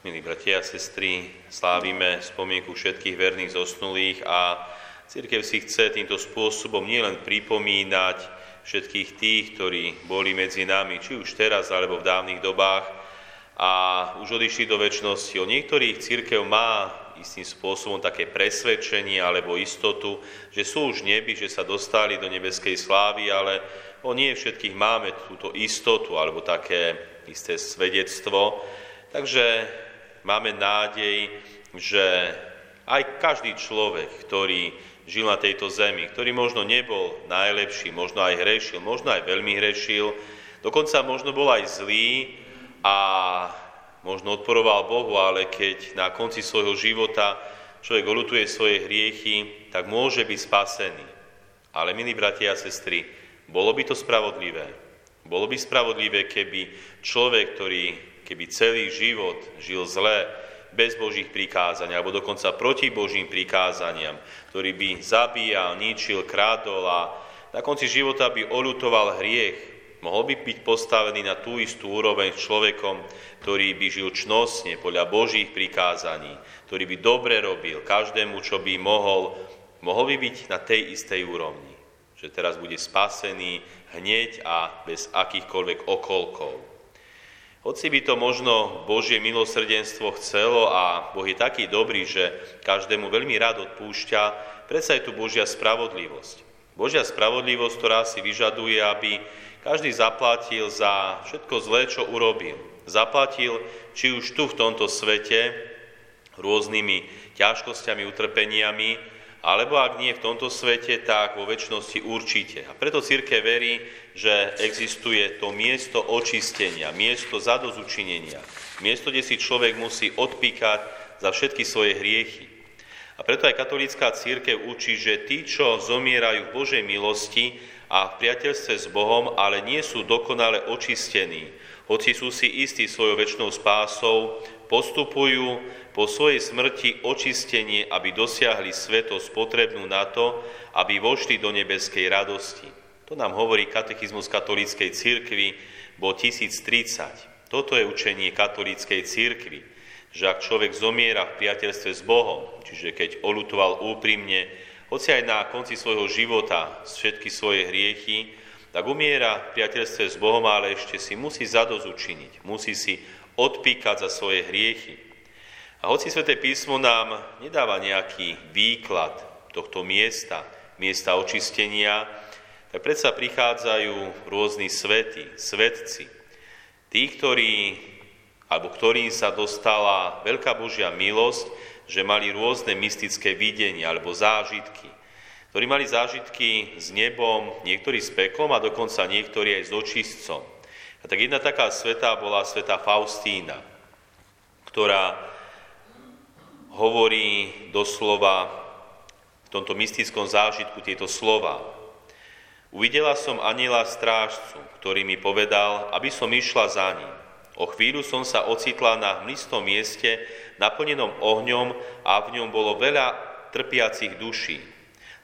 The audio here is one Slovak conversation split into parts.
Milí bratia a sestry, slávime spomienku všetkých verných zosnulých a církev si chce týmto spôsobom nielen pripomínať všetkých tých, ktorí boli medzi nami, či už teraz alebo v dávnych dobách a už odišli do väčšnosti. O niektorých církev má istým spôsobom také presvedčenie alebo istotu, že sú už nebi, že sa dostali do nebeskej slávy, ale o nie všetkých máme túto istotu alebo také isté svedectvo. Takže máme nádej, že aj každý človek, ktorý žil na tejto zemi, ktorý možno nebol najlepší, možno aj hrešil, možno aj veľmi hrešil, dokonca možno bol aj zlý a možno odporoval Bohu, ale keď na konci svojho života človek olutuje svoje hriechy, tak môže byť spasený. Ale, milí bratia a sestry, bolo by to spravodlivé. Bolo by spravodlivé, keby človek, ktorý keby celý život žil zle, bez Božích prikázania, alebo dokonca proti Božím prikázaniam, ktorý by zabíjal, ničil, krádol a na konci života by olutoval hriech, mohol by byť postavený na tú istú úroveň s človekom, ktorý by žil čnostne podľa Božích prikázaní, ktorý by dobre robil každému, čo by mohol, mohol by byť na tej istej úrovni, že teraz bude spasený hneď a bez akýchkoľvek okolkov. Hoci by to možno Božie milosrdenstvo chcelo a Boh je taký dobrý, že každému veľmi rád odpúšťa, predsa je tu Božia spravodlivosť. Božia spravodlivosť, ktorá si vyžaduje, aby každý zaplatil za všetko zlé, čo urobil. Zaplatil či už tu v tomto svete rôznymi ťažkosťami, utrpeniami, alebo ak nie v tomto svete, tak vo väčšnosti určite. A preto círke verí, že existuje to miesto očistenia, miesto zadozučinenia, miesto, kde si človek musí odpíkať za všetky svoje hriechy. A preto aj katolícká církev učí, že tí, čo zomierajú v Božej milosti a v priateľstve s Bohom, ale nie sú dokonale očistení, hoci sú si istí svojou väčšnou spásou, postupujú po svojej smrti očistenie, aby dosiahli svetosť potrebnú na to, aby vošli do nebeskej radosti. To nám hovorí katechizmus katolíckej cirkvi, bo 1030. Toto je učenie katolíckej cirkvi, že ak človek zomiera v priateľstve s Bohom, čiže keď olutoval úprimne, hoci aj na konci svojho života všetky svoje hriechy, tak umiera v priateľstve s Bohom, ale ešte si musí zadozučiniť, musí si odpíkať za svoje hriechy. A hoci Sveté písmo nám nedáva nejaký výklad tohto miesta, miesta očistenia, tak predsa prichádzajú rôzni svety, svetci, tí, ktorí, alebo ktorým sa dostala veľká Božia milosť, že mali rôzne mystické videnia alebo zážitky, ktorí mali zážitky s nebom, niektorí s peklom a dokonca niektorí aj s očistcom. A tak jedna taká sveta bola sveta Faustína, ktorá hovorí doslova v tomto mystickom zážitku tieto slova. Uvidela som aniela strážcu, ktorý mi povedal, aby som išla za ním. O chvíľu som sa ocitla na hmlistom mieste, naplnenom ohňom a v ňom bolo veľa trpiacich duší.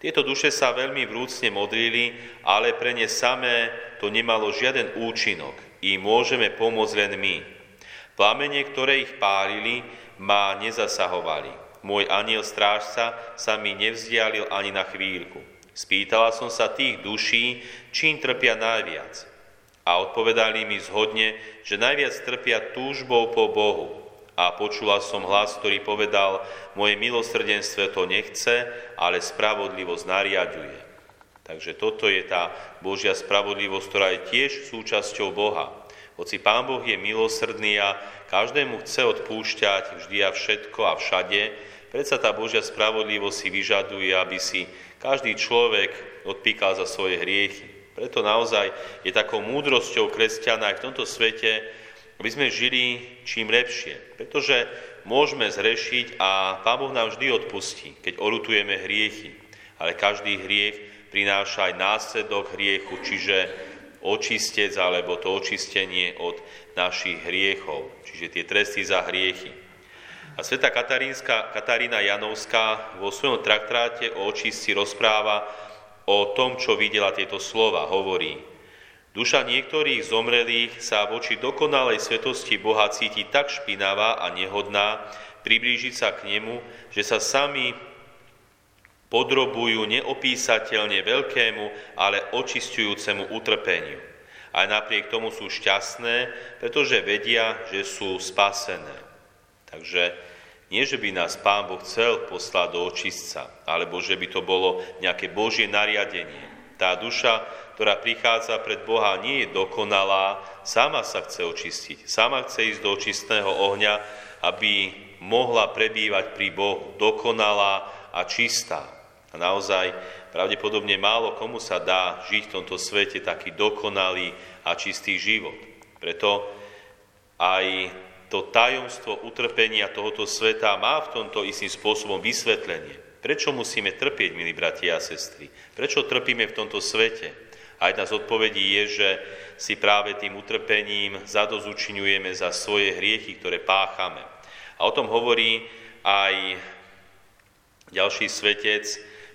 Tieto duše sa veľmi vrúcne modlili, ale pre ne samé to nemalo žiaden účinok. I môžeme pomôcť len my. Plamene, ktoré ich pálili, ma nezasahovali. Môj aniel strážca sa mi nevzdialil ani na chvíľku. Spýtala som sa tých duší, čím trpia najviac. A odpovedali mi zhodne, že najviac trpia túžbou po Bohu. A počula som hlas, ktorý povedal, moje milosrdenstvo to nechce, ale spravodlivosť nariaduje. Takže toto je tá Božia spravodlivosť, ktorá je tiež súčasťou Boha. Hoci Pán Boh je milosrdný a každému chce odpúšťať vždy a všetko a všade, predsa tá Božia spravodlivosť si vyžaduje, aby si každý človek odpíkal za svoje hriechy. Preto naozaj je takou múdrosťou kresťana aj v tomto svete, aby sme žili čím lepšie. Pretože môžeme zrešiť a Pán Boh nám vždy odpustí, keď olutujeme hriechy. Ale každý hriech prináša aj následok hriechu, čiže očistec alebo to očistenie od našich hriechov, čiže tie tresty za hriechy. A sveta Katarína Janovská vo svojom traktráte o očistci rozpráva o tom, čo videla tieto slova. Hovorí, Duša niektorých zomrelých sa voči dokonalej svetosti Boha cíti tak špinavá a nehodná priblížiť sa k nemu, že sa sami podrobujú neopísateľne veľkému, ale očistujúcemu utrpeniu. Aj napriek tomu sú šťastné, pretože vedia, že sú spasené. Takže nie, že by nás Pán Boh chcel poslať do očistca, alebo že by to bolo nejaké Božie nariadenie. Tá duša ktorá prichádza pred Boha, nie je dokonalá, sama sa chce očistiť, sama chce ísť do očistného ohňa, aby mohla prebývať pri Bohu, dokonalá a čistá. Naozaj pravdepodobne málo komu sa dá žiť v tomto svete taký dokonalý a čistý život. Preto aj to tajomstvo utrpenia tohoto sveta má v tomto istým spôsobom vysvetlenie. Prečo musíme trpieť, milí bratia a sestry? Prečo trpíme v tomto svete? A jedna z odpovedí je, že si práve tým utrpením zadozučinujeme za svoje hriechy, ktoré páchame. A o tom hovorí aj ďalší svetec,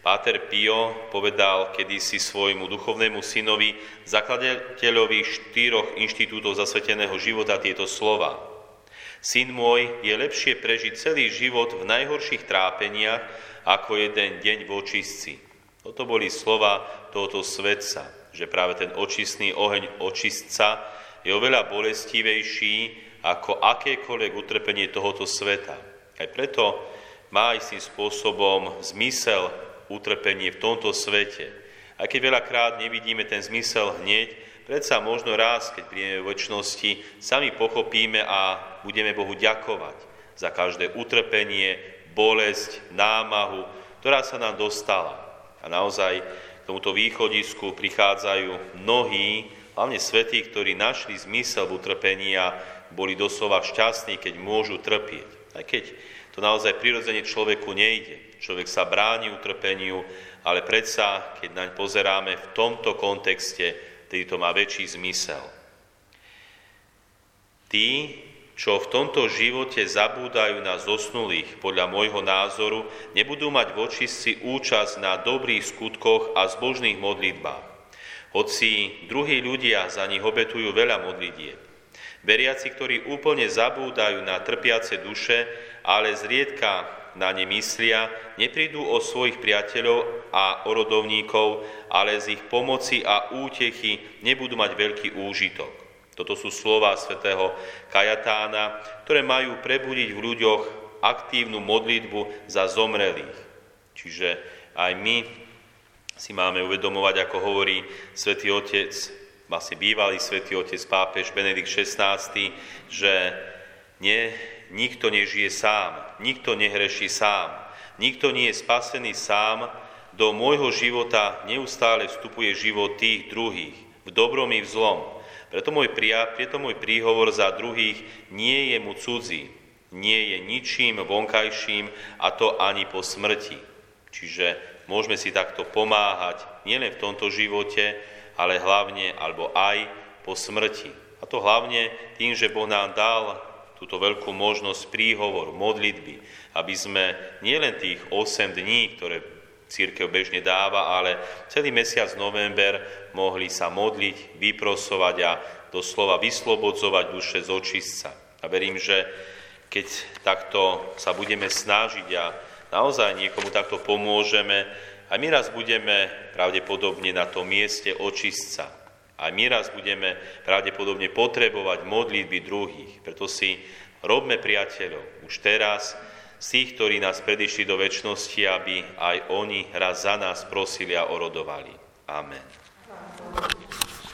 Páter Pio povedal kedysi svojmu duchovnému synovi, zakladateľovi štyroch inštitútov zasveteného života tieto slova. Syn môj, je lepšie prežiť celý život v najhorších trápeniach, ako jeden deň v očistci. Toto boli slova tohoto svetca že práve ten očistný oheň očistca je oveľa bolestivejší ako akékoľvek utrpenie tohoto sveta. Aj preto má istým spôsobom zmysel utrpenie v tomto svete. Aj keď veľakrát nevidíme ten zmysel hneď, predsa možno raz, keď príjeme v väčšnosti, sami pochopíme a budeme Bohu ďakovať za každé utrpenie, bolesť, námahu, ktorá sa nám dostala. A naozaj tomuto východisku prichádzajú mnohí, hlavne svetí, ktorí našli zmysel v utrpení a boli doslova šťastní, keď môžu trpieť. Aj keď to naozaj prirodzene človeku nejde. Človek sa bráni utrpeniu, ale predsa, keď naň pozeráme v tomto kontexte, tedy to má väčší zmysel. Tí, čo v tomto živote zabúdajú na zosnulých, podľa môjho názoru, nebudú mať voči si účasť na dobrých skutkoch a zbožných modlitbách. Hoci druhí ľudia za nich obetujú veľa modlitieb. Veriaci, ktorí úplne zabúdajú na trpiace duše, ale zriedka na ne myslia, neprídu o svojich priateľov a orodovníkov, ale z ich pomoci a útechy nebudú mať veľký úžitok. Toto sú slova svätého Kajatána, ktoré majú prebudiť v ľuďoch aktívnu modlitbu za zomrelých. Čiže aj my si máme uvedomovať, ako hovorí svätý Otec, vlastne bývalý svätý Otec pápež Benedikt XVI, že nie, nikto nežije sám, nikto nehreší sám, nikto nie je spasený sám, do môjho života neustále vstupuje život tých druhých, v dobrom i v zlom. Preto môj, pria, preto môj príhovor za druhých nie je mu cudzí, nie je ničím vonkajším a to ani po smrti. Čiže môžeme si takto pomáhať nielen v tomto živote, ale hlavne alebo aj po smrti. A to hlavne tým, že Boh nám dal túto veľkú možnosť príhovor, modlitby, aby sme nielen tých 8 dní, ktoré církev bežne dáva, ale celý mesiac november mohli sa modliť, vyprosovať a doslova vyslobodzovať duše z očistca. A verím, že keď takto sa budeme snažiť a naozaj niekomu takto pomôžeme, aj my raz budeme pravdepodobne na tom mieste očistca. Aj my raz budeme pravdepodobne potrebovať modlitby druhých. Preto si robme priateľov už teraz, z tých, ktorí nás predišli do väčšnosti, aby aj oni raz za nás prosili a orodovali. Amen.